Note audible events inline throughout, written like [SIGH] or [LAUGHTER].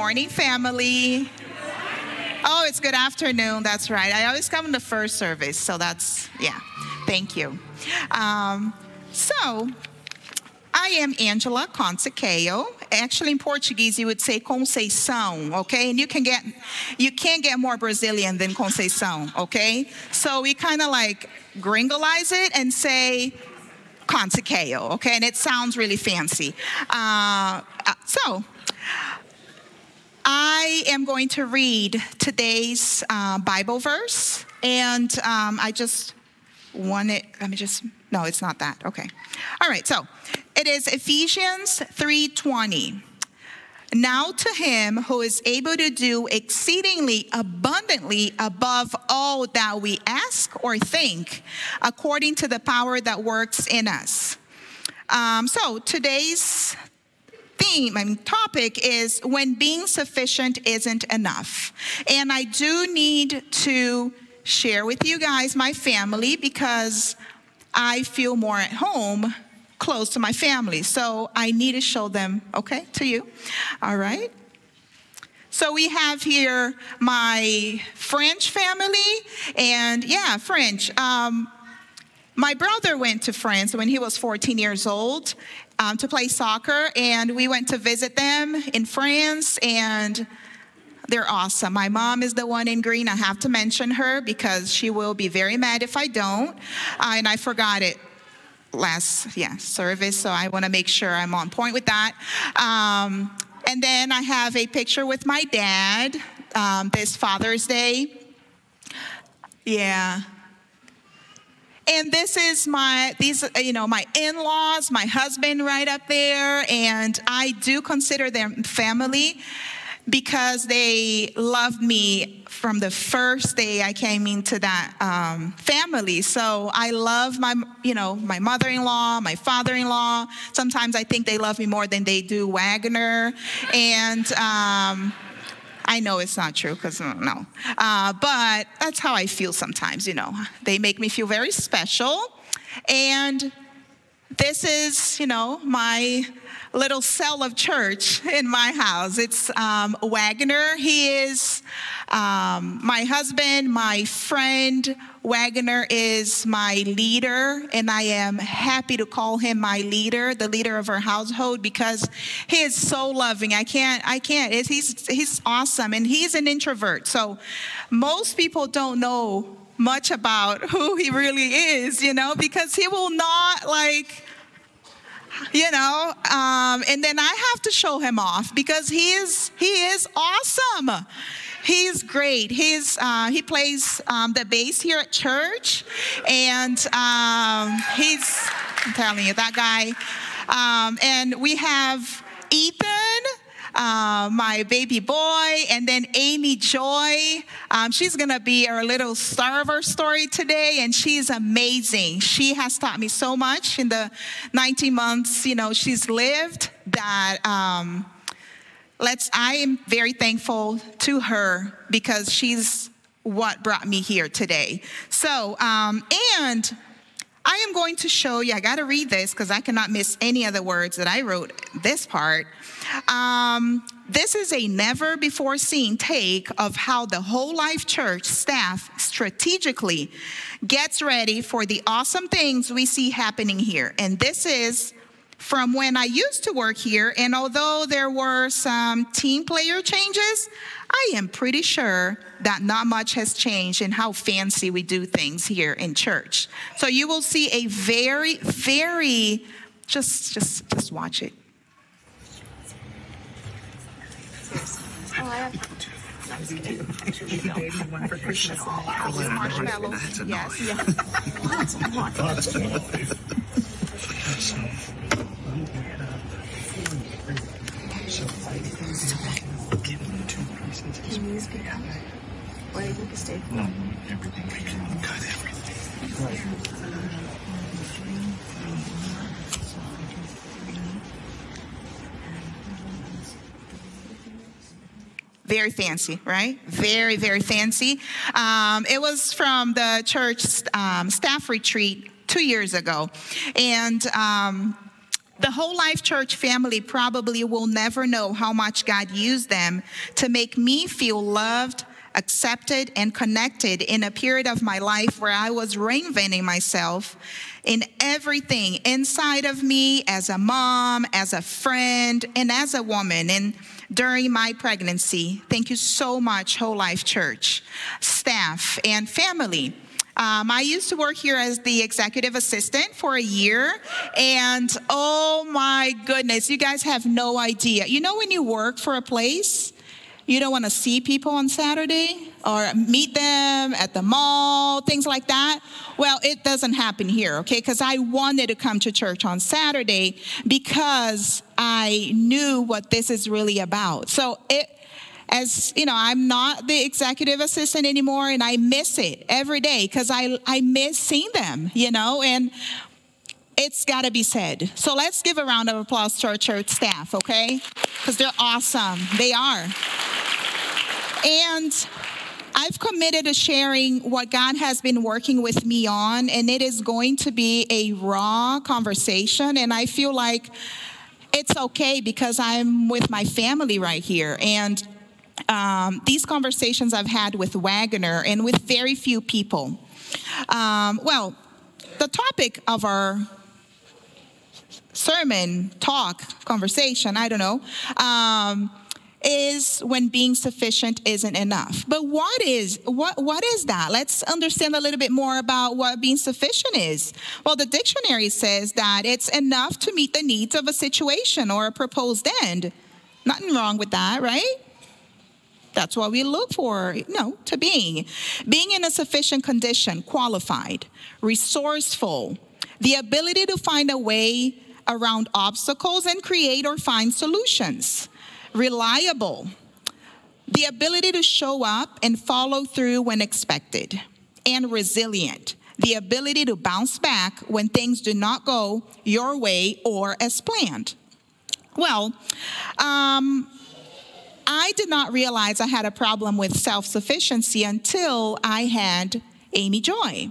Morning, family. Oh, it's good afternoon. That's right. I always come in the first service, so that's, yeah. Thank you. Um, so, I am Angela Conceicao. Actually, in Portuguese, you would say Conceição, okay? And you can get, you can't get more Brazilian than Conceição, okay? So we kind of like gringolize it and say Conceicao, okay? And it sounds really fancy. Uh, uh, so, I am going to read today's uh, Bible verse, and um, I just want it. Let me just. No, it's not that. Okay. All right. So it is Ephesians three twenty. Now to him who is able to do exceedingly abundantly above all that we ask or think, according to the power that works in us. Um, so today's theme and topic is when being sufficient isn't enough. And I do need to share with you guys my family because I feel more at home close to my family. So I need to show them, okay, to you. All right. So we have here my French family, and yeah, French. Um, my brother went to France when he was 14 years old um, to play soccer, and we went to visit them in France, and they're awesome. My mom is the one in green. I have to mention her because she will be very mad if I don't. Uh, and I forgot it last yeah service, so I want to make sure I'm on point with that. Um, and then I have a picture with my dad um, this Father's Day. Yeah, and this is my these you know my in-laws my husband right up there. And i do consider them family because they love me from the first day i came into that um, family. So i love my you know my mother-in-law my father-in-law. Sometimes i think they love me more than they do wagner. And um, I know it's not true because no, uh, but that's how I feel sometimes. You know, they make me feel very special, and this is, you know, my little cell of church in my house. It's um, Wagner. He is um, my husband, my friend. Wagner is my leader, and I am happy to call him my leader, the leader of our household, because he is so loving. I can't, I can't. It's, he's he's awesome, and he's an introvert. So most people don't know much about who he really is, you know, because he will not like you know um, and then i have to show him off because he is he is awesome. He's great. He's uh, he plays um, the bass here at church and um, he's i'm telling you that guy. Um, and we have ethan uh, my baby boy, and then Amy Joy. Um, she's going to be our little star of our story today, and she's amazing. She has taught me so much in the 19 months, you know, she's lived that. Um, let's i am very thankful to her because she's what brought me here today so um, and i am going to show you i got to read this because i cannot miss any of the words that i wrote this part um, this is a never before seen take of how the whole life church staff strategically gets ready for the awesome things we see happening here. And this is from when I used to work here. And although there were some team player changes, I am pretty sure that not much has changed in how fancy we do things here in church. So you will see a very, very just just just watch it. Oh, I have one for Christmas. Marshmallows. Yes, yes. [LAUGHS] [LAUGHS] very fancy, right? Very, very fancy. Um, it was from the church um, staff retreat two years ago. And um, the whole life church family probably will never know how much God used them to make me feel loved, accepted, and connected in a period of my life where I was reinventing myself in everything inside of me as a mom, as a friend, and as a woman. And during my pregnancy, thank you so much, Whole Life Church, staff, and family. Um, I used to work here as the executive assistant for a year, and oh my goodness, you guys have no idea. You know, when you work for a place, you don't want to see people on Saturday or meet them at the mall, things like that. Well, it doesn't happen here, okay? Because I wanted to come to church on Saturday because I knew what this is really about. So it, as you know, I'm not the executive assistant anymore, and I miss it every day because I I miss seeing them, you know, and it's got to be said. So let's give a round of applause to our church staff, okay? Because they're awesome. They are. And I've committed to sharing what God has been working with me on, and it is going to be a raw conversation. And I feel like it's okay because I'm with my family right here. And um, these conversations I've had with Wagner and with very few people. Um, well, the topic of our sermon, talk, conversation, I don't know, um, is when being sufficient isn't enough. But what is what what is that? Let's understand a little bit more about what being sufficient is. Well, the dictionary says that it's enough to meet the needs of a situation or a proposed end. Nothing wrong with that, right? That's what we look for, you know, to being. Being in a sufficient condition, qualified, resourceful, the ability to find a way around obstacles and create or find solutions reliable, the ability to show up and follow through when expected, and resilient, the ability to bounce back when things do not go your way or as planned. Well, um, I did not realize I had a problem with self sufficiency until I had Amy Joy.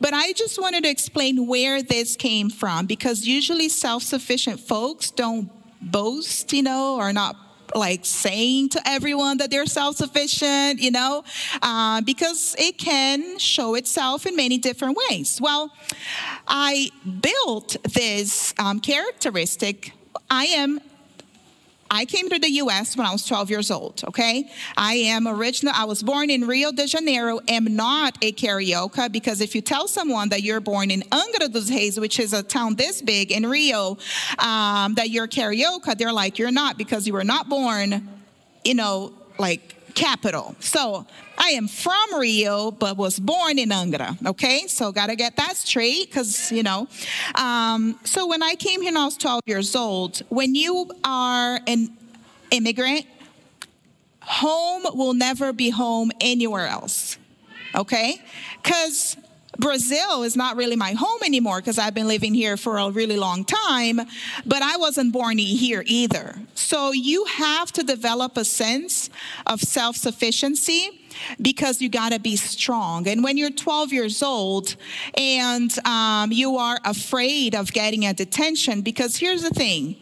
But I just wanted to explain where this came from because usually self sufficient folks don't boast, you know, or not like saying to everyone that they're self sufficient, you know, uh, because it can show itself in many different ways. Well, I built this um, characteristic. I am I came to the US when I was 12 years old, okay? I am original, I was born in Rio de Janeiro, am not a carioca because if you tell someone that you're born in Angra dos Reis, which is a town this big in Rio, um, that you're carioca, they're like, you're not because you were not born, you know, like capital. So I am from Rio, but was born in Angra. Okay, so gotta get that straight because you know. Um, so when I came here, I was 12 years old. When you are an immigrant, home will never be home anywhere else. Okay, because Brazil is not really my home anymore because I've been living here for a really long time, but I wasn't born here either. So you have to develop a sense of self sufficiency because you got to be strong. And when you're 12 years old and um, you are afraid of getting a detention, because here's the thing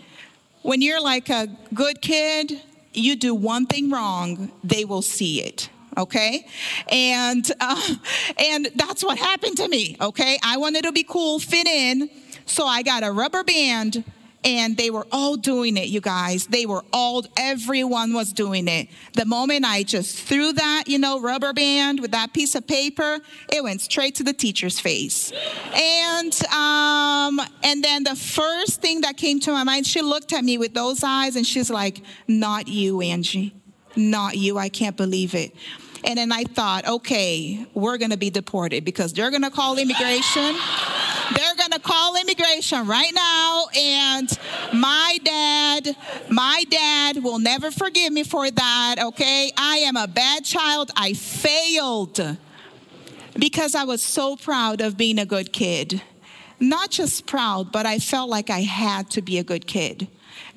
when you're like a good kid, you do one thing wrong, they will see it okay? And [LAUGHS] uh, and that's what happened to me okay? I wanted to be cool fit in so i got a rubber band and they were all doing it you guys. They were all everyone was doing it. The moment i just threw that you know rubber band with that piece of paper it went straight to the teacher's face. And um and then the first thing that came to my mind she looked at me with those eyes and she's like not you angie. Not you. I can't believe it and then I thought, okay, we're going to be deported because they're going to call immigration. They're going to call immigration right now. And my dad, my dad will never forgive me for that, okay? I am a bad child. I failed because I was so proud of being a good kid. Not just proud, but I felt like I had to be a good kid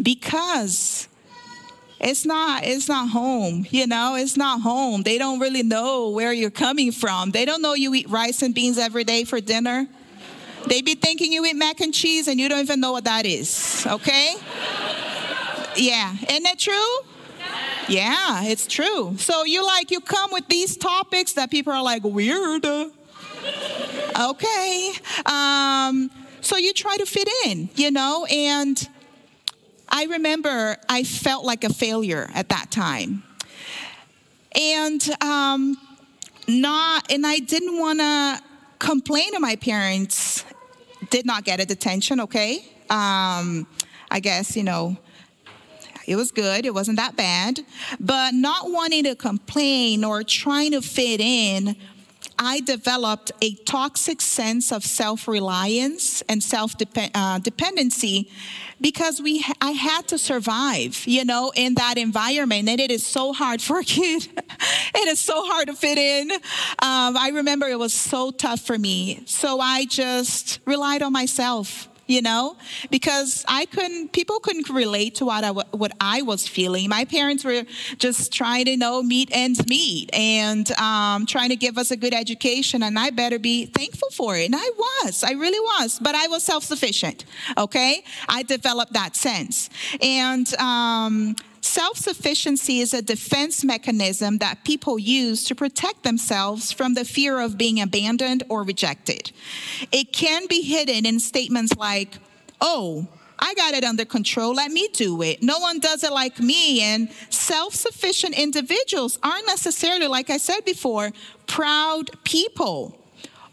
because it's not it's not home you know it's not home. They don't really know where you're coming from. They don't know you eat rice and beans every day for dinner. They be thinking you eat mac and cheese and you don't even know what that is okay? Yeah isn't it true? Yeah it's true. So you like you come with these topics that people are like weird. Okay um, so you try to fit in you know and I remember I felt like a failure at that time. And um, not, and I didn't want to complain to my parents. Did not get a detention, okay? Um, I guess, you know, it was good, it wasn't that bad. But not wanting to complain or trying to fit in, I developed a toxic sense of self reliance and self uh, dependency because we I had to survive, you know, in that environment, and it is so hard for a kid. [LAUGHS] it is so hard to fit in. Um, I remember it was so tough for me, so I just relied on myself you know, because I couldn't, people couldn't relate to what I, what I was feeling. My parents were just trying to know meet ends meet and um, trying to give us a good education, and I better be thankful for it. And I was, I really was, but I was self sufficient. Okay, I developed that sense, and um, Self sufficiency is a defense mechanism that people use to protect themselves from the fear of being abandoned or rejected. It can be hidden in statements like, oh, I got it under control, let me do it. No one does it like me. And self sufficient individuals aren't necessarily, like I said before, proud people.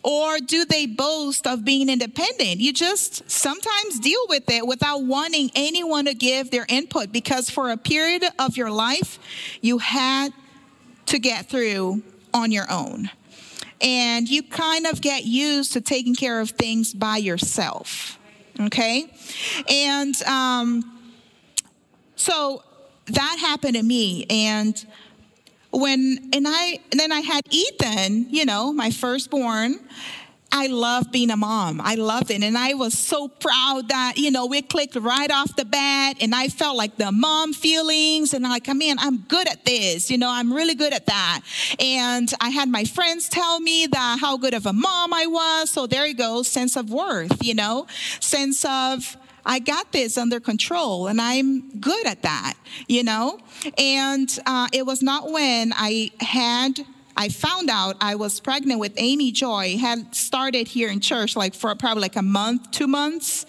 Or do they boast of being independent? You just sometimes deal with it without wanting anyone to give their input because for a period of your life, you had to get through on your own. And you kind of get used to taking care of things by yourself. Okay? And um, so that happened to me. And when and I and then I had Ethan, you know, my firstborn. I loved being a mom. I loved it. And I was so proud that, you know, we clicked right off the bat and I felt like the mom feelings and like, man, I'm good at this. You know, I'm really good at that. And I had my friends tell me that how good of a mom I was. So there you go, sense of worth, you know, sense of I got this under control and I'm good at that, you know? And uh, it was not when I had I found out I was pregnant with Amy Joy, had started here in church like for probably like a month, two months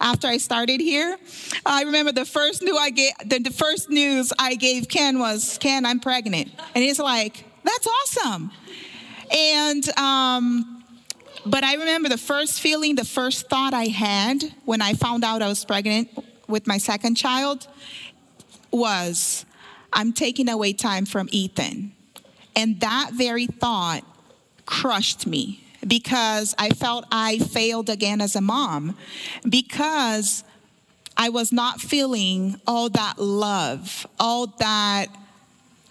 after I started here. I remember the first news I gave, the, the first news I gave Ken was, Ken, I'm pregnant. And he's like, that's awesome. And um, but I remember the first feeling, the first thought I had when I found out I was pregnant with my second child was, I'm taking away time from Ethan. And that very thought crushed me because I felt I failed again as a mom because I was not feeling all that love, all that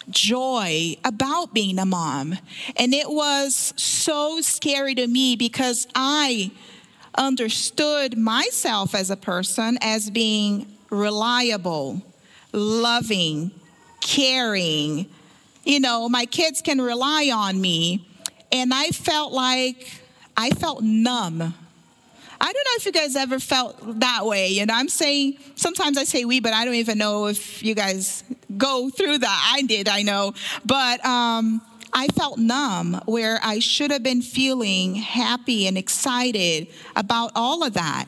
joy about being a mom. And it was so scary to me because I understood myself as a person as being reliable, loving, caring. You know, my kids can rely on me. And I felt like I felt numb I don't know if you guys ever felt that way. You know, I'm saying sometimes I say we, but I don't even know if you guys go through that. I did, I know. But um, I felt numb where I should have been feeling happy and excited about all of that.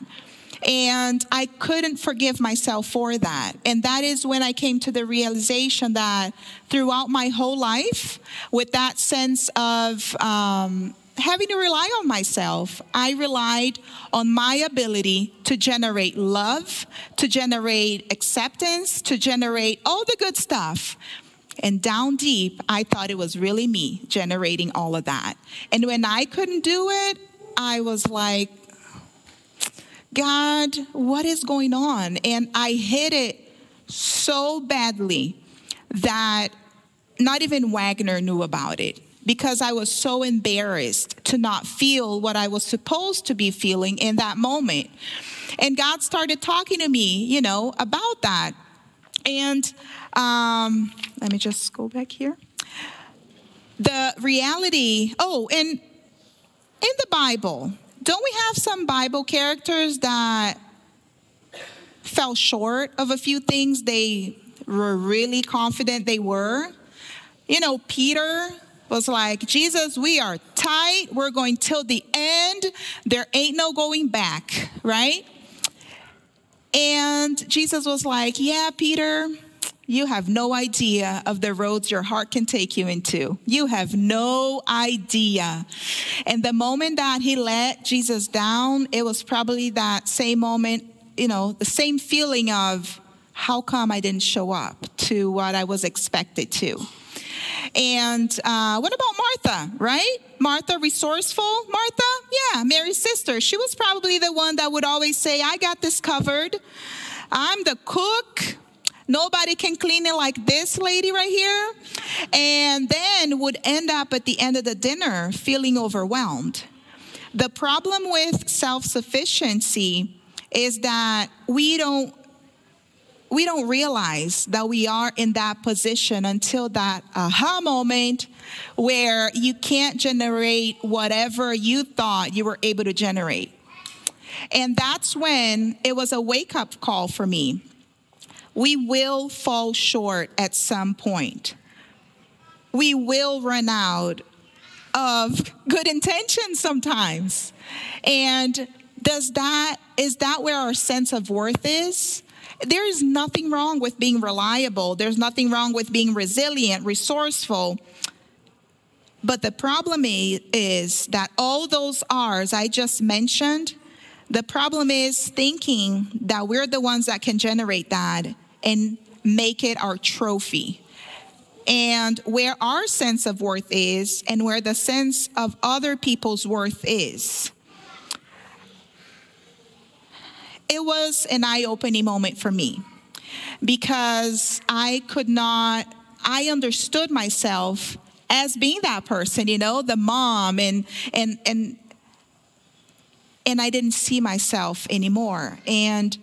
And I couldn't forgive myself for that. And that is when I came to the realization that throughout my whole life, with that sense of um, having to rely on myself. I relied on my ability to generate love, to generate acceptance, to generate all the good stuff. And down deep, I thought it was really me generating all of that. And when I couldn't do it, I was like, God, what is going on? And I hid it so badly that not even Wagner knew about it because I was so embarrassed to not feel what I was supposed to be feeling in that moment. And God started talking to me, you know, about that. And um, let me just go back here. The reality, oh, and in the Bible, don't we have some Bible characters that fell short of a few things they were really confident they were? You know, Peter was like, Jesus, we are tight. We're going till the end. There ain't no going back, right? And Jesus was like, Yeah, Peter, you have no idea of the roads your heart can take you into. You have no idea. And the moment that he let Jesus down, it was probably that same moment, you know, the same feeling of, how come I didn't show up to what I was expected to? And uh, what about Martha, right? Martha, resourceful? Martha? Yeah, Mary's sister. She was probably the one that would always say, I got this covered. I'm the cook. Nobody can clean it like this lady right here. And then would end up at the end of the dinner feeling overwhelmed. The problem with self sufficiency is that we don't we don't realize that we are in that position until that aha moment where you can't generate whatever you thought you were able to generate. And that's when it was a wake up call for me. We will fall short at some point. We will run out of good intentions sometimes. And does that is that where our sense of worth is? There is nothing wrong with being reliable. There's nothing wrong with being resilient, resourceful. But the problem is that all those R's I just mentioned, the problem is thinking that we're the ones that can generate that and make it our trophy. And where our sense of worth is, and where the sense of other people's worth is. It was an eye opening moment for me because I could not, I understood myself as being that person, you know, the mom and, and, and, and I didn't see myself anymore. And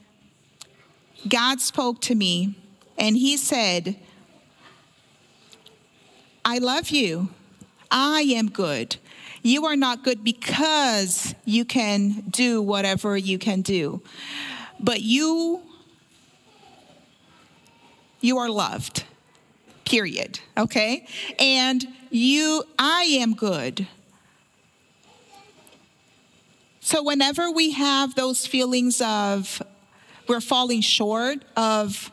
God spoke to me and He said, I love you. I am good. You are not good because you can do whatever you can do. But you you are loved. Period. Okay? And you I am good. So whenever we have those feelings of we're falling short of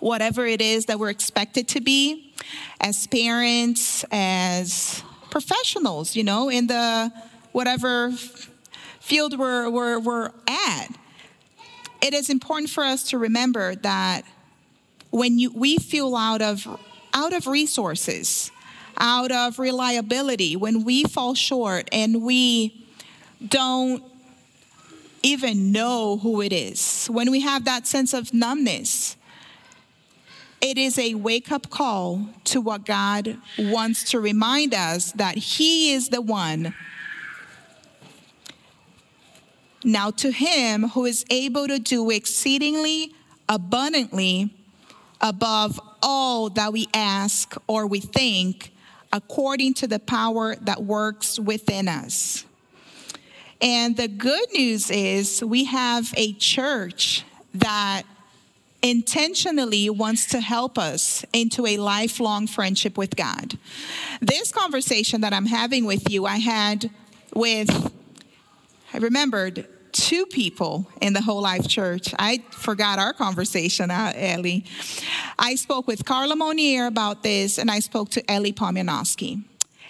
whatever it is that we're expected to be as parents, as professionals, you know, in the whatever field we're, we're, we're at. It is important for us to remember that when you, we feel out of, out of resources, out of reliability, when we fall short and we don't even know who it is, when we have that sense of numbness, it is a wake up call to what God wants to remind us that He is the one. Now, to Him who is able to do exceedingly abundantly above all that we ask or we think, according to the power that works within us. And the good news is we have a church that intentionally wants to help us into a lifelong friendship with God. This conversation that I'm having with you, I had with, I remembered two people in the whole life church. I forgot our conversation, uh, Ellie. I spoke with Carla Monier about this, and I spoke to Ellie Pomianowski.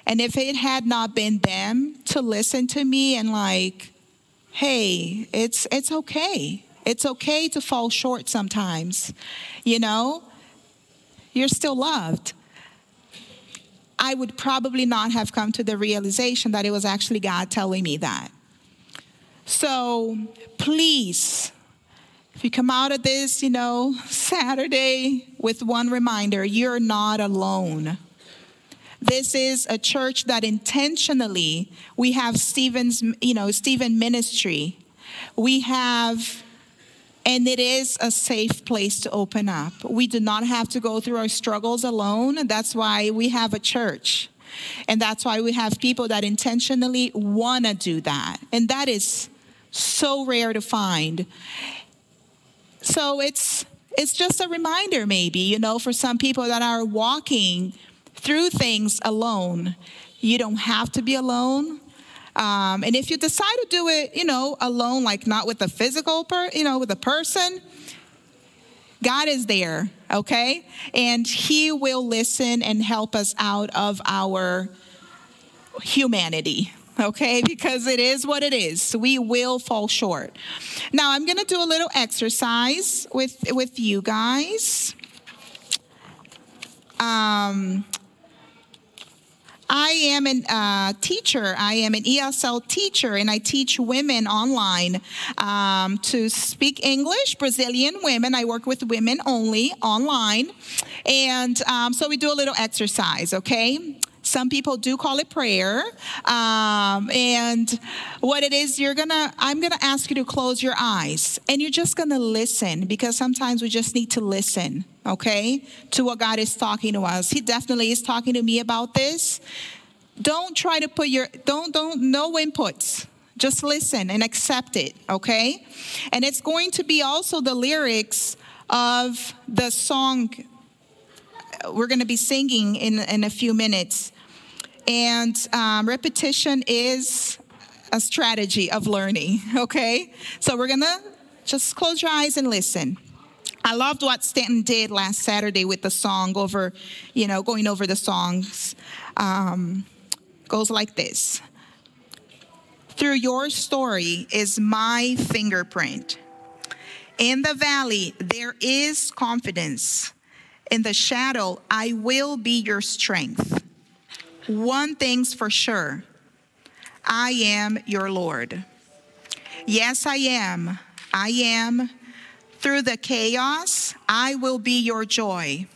And if it had not been them to listen to me and like, hey, it's it's okay it's okay to fall short sometimes. You know, you're still loved. I would probably not have come to the realization that it was actually God telling me that. So please, if you come out of this, you know, Saturday with one reminder, you're not alone. This is a church that intentionally we have Stephen's, you know, Stephen ministry. We have and it is a safe place to open up. We do not have to go through our struggles alone. That's why we have a church. And that's why we have people that intentionally want to do that. And that is so rare to find. So it's it's just a reminder maybe, you know, for some people that are walking through things alone. You don't have to be alone. Um, and if you decide to do it, you know, alone, like not with a physical, per, you know, with a person, God is there, okay? And He will listen and help us out of our humanity, okay? [LAUGHS] Because it is what it is. We will fall short. Now, I'm going to do a little exercise with, with you guys. Um, I am a uh, teacher. I am an ESL teacher, and I teach women online um, to speak English, Brazilian women. I work with women only online. And um, so we do a little exercise, okay? Some people do call it prayer. Um, and what it is, you're gonna, I'm gonna ask you to close your eyes and you're just gonna listen because sometimes we just need to listen, okay, to what God is talking to us. He definitely is talking to me about this. Don't try to put your, don't, don't, no inputs. Just listen and accept it, okay? And it's going to be also the lyrics of the song we're going to be singing in, in a few minutes. And um, repetition is a strategy of learning, okay? So we're gonna just close your eyes and listen. I loved what Stanton did last Saturday with the song over, you know, going over the songs. Um, goes like this Through your story is my fingerprint. In the valley, there is confidence. In the shadow, I will be your strength. One thing's for sure I am your Lord. Yes, I am. I am. Through the chaos, I will be your joy.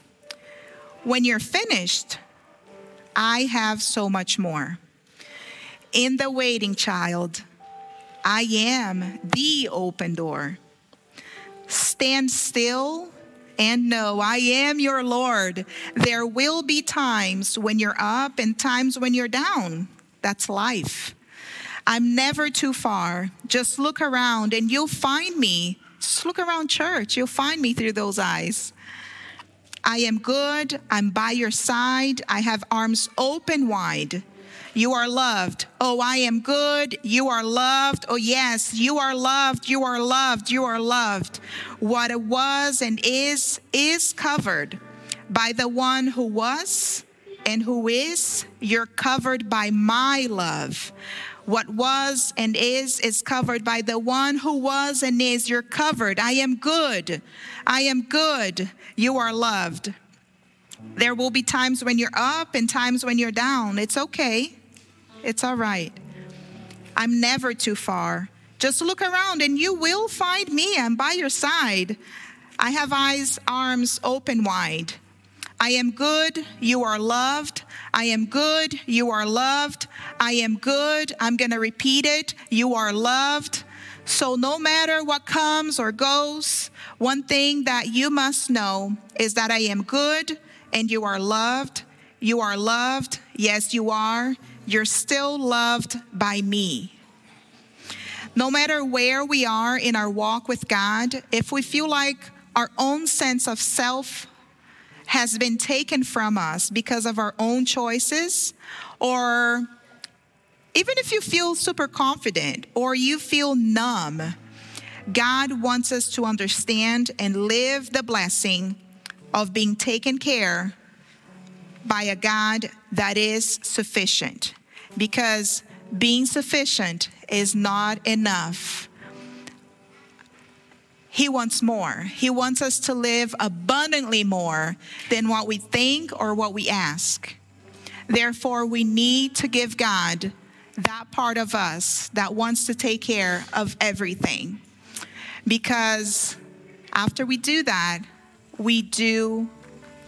When you're finished, I have so much more. In the waiting, child, I am the open door. Stand still and know I am your Lord. There will be times when you're up and times when you're down. That's life. I'm never too far. Just look around and you'll find me. Just look around church. You'll find me through those eyes. I am good. I'm by your side. I have arms open wide. You are loved. Oh, I am good. You are loved. Oh, yes, you are loved. You are loved. You are loved. What it was and is, is covered by the one who was and who is. You're covered by my love. What was and is is covered by the one who was and is. You're covered. I am good. I am good. You are loved. There will be times when you're up and times when you're down. It's okay. It's all right. I'm never too far. Just look around and you will find me. I'm by your side. I have eyes, arms open wide. I am good. You are loved. I am good. You are loved. I am good. I'm going to repeat it. You are loved. So, no matter what comes or goes, one thing that you must know is that I am good and you are loved. You are loved. Yes, you are you're still loved by me. No matter where we are in our walk with God, if we feel like our own sense of self has been taken from us because of our own choices, or even if you feel super confident or you feel numb, God wants us to understand and live the blessing of being taken care by a God that is sufficient. Because being sufficient is not enough. He wants more. He wants us to live abundantly more than what we think or what we ask. Therefore, we need to give God that part of us that wants to take care of everything. Because after we do that, we do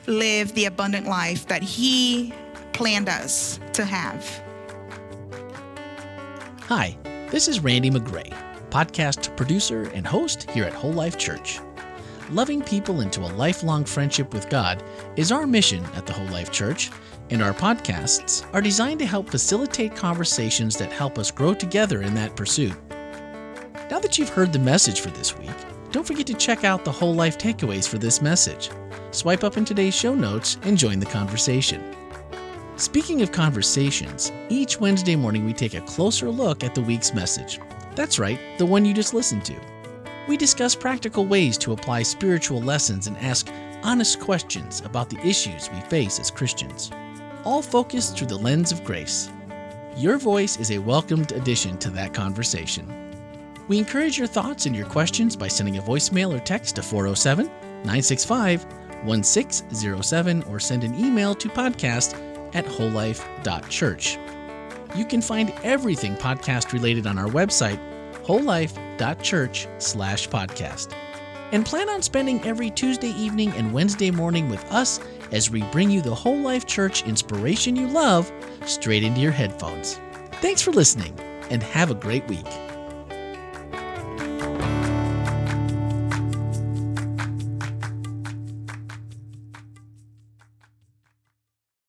live the abundant life that He planned us to have. Hi, this is Randy Magray, podcast producer and host here at Whole Life Church. Loving people into a lifelong friendship with God is our mission at the Whole Life Church, and our podcasts are designed to help facilitate conversations that help us grow together in that pursuit. Now that you've heard the message for this week, don't forget to check out the Whole Life takeaways for this message. Swipe up in today's show notes and join the conversation. Speaking of conversations, each Wednesday morning we take a closer look at the week's message. That's right, the one you just listened to. We discuss practical ways to apply spiritual lessons and ask honest questions about the issues we face as Christians, all focused through the lens of grace. Your voice is a welcomed addition to that conversation. We encourage your thoughts and your questions by sending a voicemail or text to 407 965 1607 or send an email to podcast at wholelife.church. You can find everything podcast related on our website, wholelife.church slash podcast. And plan on spending every Tuesday evening and Wednesday morning with us as we bring you the Whole Life Church inspiration you love straight into your headphones. Thanks for listening and have a great week.